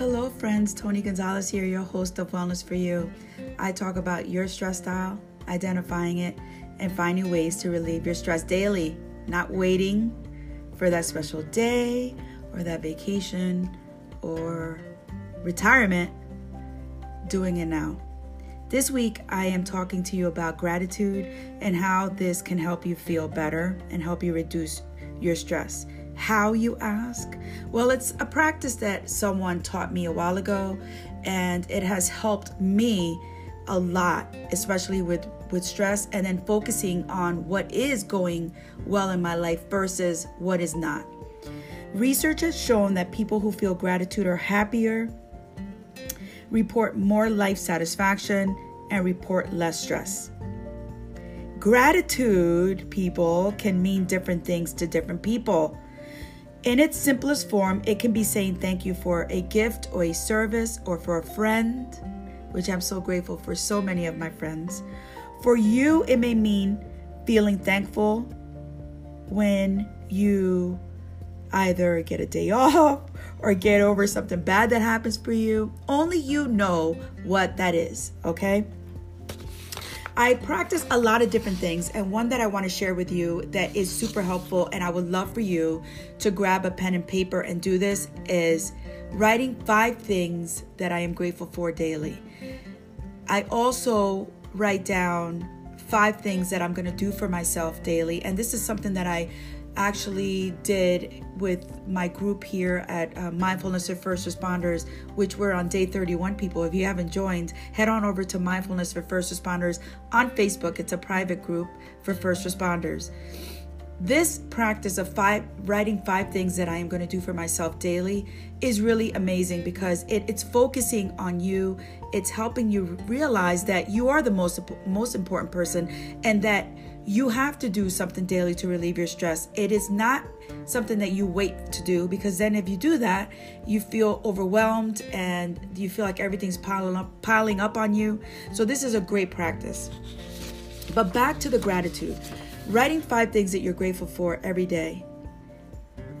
Hello, friends. Tony Gonzalez here, your host of Wellness for You. I talk about your stress style, identifying it, and finding ways to relieve your stress daily, not waiting for that special day or that vacation or retirement, doing it now. This week, I am talking to you about gratitude and how this can help you feel better and help you reduce your stress. How you ask? Well, it's a practice that someone taught me a while ago, and it has helped me a lot, especially with, with stress and then focusing on what is going well in my life versus what is not. Research has shown that people who feel gratitude are happier, report more life satisfaction, and report less stress. Gratitude, people, can mean different things to different people. In its simplest form, it can be saying thank you for a gift or a service or for a friend, which I'm so grateful for so many of my friends. For you, it may mean feeling thankful when you either get a day off or get over something bad that happens for you. Only you know what that is, okay? I practice a lot of different things, and one that I want to share with you that is super helpful, and I would love for you to grab a pen and paper and do this is writing five things that I am grateful for daily. I also write down five things that I'm going to do for myself daily, and this is something that I actually did with my group here at uh, Mindfulness for First Responders, which we're on day 31. People, if you haven't joined, head on over to Mindfulness for First Responders on Facebook. It's a private group for first responders. This practice of five writing five things that I am going to do for myself daily is really amazing because it, it's focusing on you. It's helping you realize that you are the most most important person and that you have to do something daily to relieve your stress. It is not something that you wait to do because then if you do that, you feel overwhelmed and you feel like everything's piling up piling up on you. So this is a great practice. But back to the gratitude. Writing 5 things that you're grateful for every day.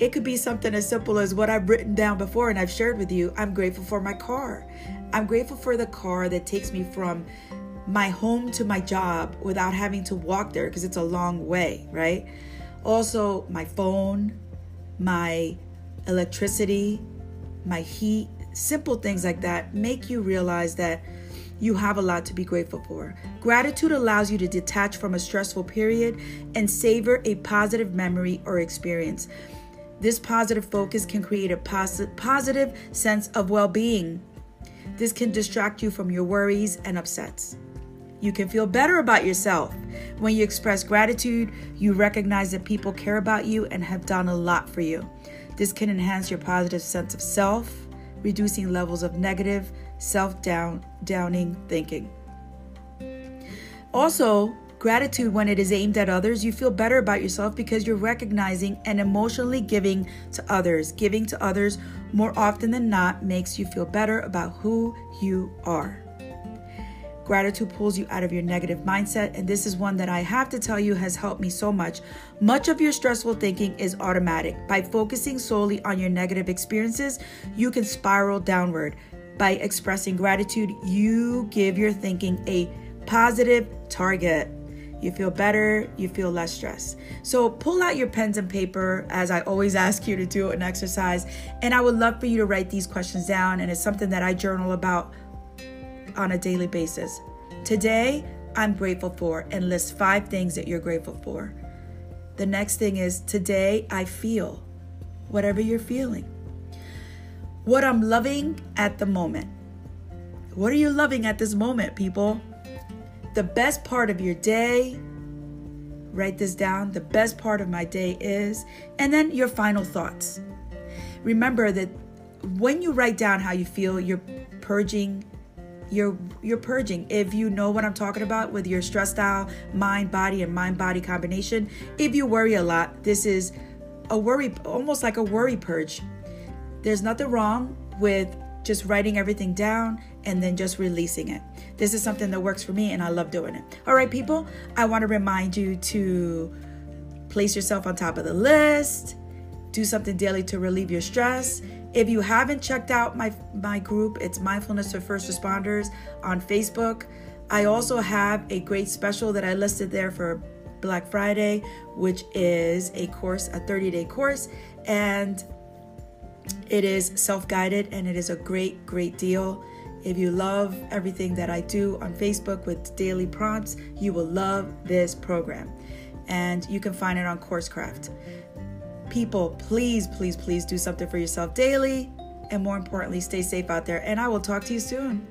It could be something as simple as what I've written down before and I've shared with you. I'm grateful for my car. I'm grateful for the car that takes me from my home to my job without having to walk there because it's a long way, right? Also, my phone, my electricity, my heat, simple things like that make you realize that you have a lot to be grateful for. Gratitude allows you to detach from a stressful period and savor a positive memory or experience. This positive focus can create a pos- positive sense of well being. This can distract you from your worries and upsets. You can feel better about yourself. When you express gratitude, you recognize that people care about you and have done a lot for you. This can enhance your positive sense of self, reducing levels of negative, self downing thinking. Also, gratitude when it is aimed at others, you feel better about yourself because you're recognizing and emotionally giving to others. Giving to others more often than not makes you feel better about who you are. Gratitude pulls you out of your negative mindset, and this is one that I have to tell you has helped me so much. Much of your stressful thinking is automatic. By focusing solely on your negative experiences, you can spiral downward. By expressing gratitude, you give your thinking a positive target. You feel better, you feel less stress. So pull out your pens and paper as I always ask you to do an exercise. And I would love for you to write these questions down. And it's something that I journal about on a daily basis. Today, I'm grateful for, and list five things that you're grateful for. The next thing is today I feel whatever you're feeling. What I'm loving at the moment. What are you loving at this moment, people? The best part of your day, write this down. The best part of my day is, and then your final thoughts. Remember that when you write down how you feel, you're purging you're you're purging. If you know what i'm talking about with your stress style mind body and mind body combination if you worry a lot this is a worry almost like a worry purge. There's nothing wrong with just writing everything down and then just releasing it. This is something that works for me and i love doing it. All right people i want to remind you to place yourself on top of the list do something daily to relieve your stress. If you haven't checked out my my group, it's Mindfulness for First Responders on Facebook. I also have a great special that I listed there for Black Friday, which is a course, a 30-day course, and it is self-guided and it is a great great deal. If you love everything that I do on Facebook with daily prompts, you will love this program. And you can find it on CourseCraft. People, please, please, please do something for yourself daily. And more importantly, stay safe out there. And I will talk to you soon.